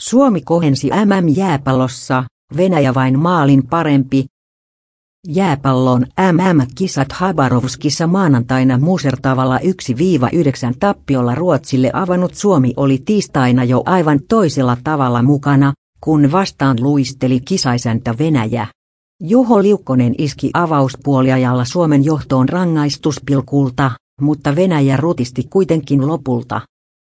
Suomi kohensi MM-jääpallossa, Venäjä vain maalin parempi. Jääpallon MM-kisat Habarovskissa maanantaina musertavalla 1-9 tappiolla Ruotsille avannut Suomi oli tiistaina jo aivan toisella tavalla mukana, kun vastaan luisteli kisaisäntä Venäjä. Juho Liukkonen iski avauspuoliajalla Suomen johtoon rangaistuspilkulta, mutta Venäjä rutisti kuitenkin lopulta.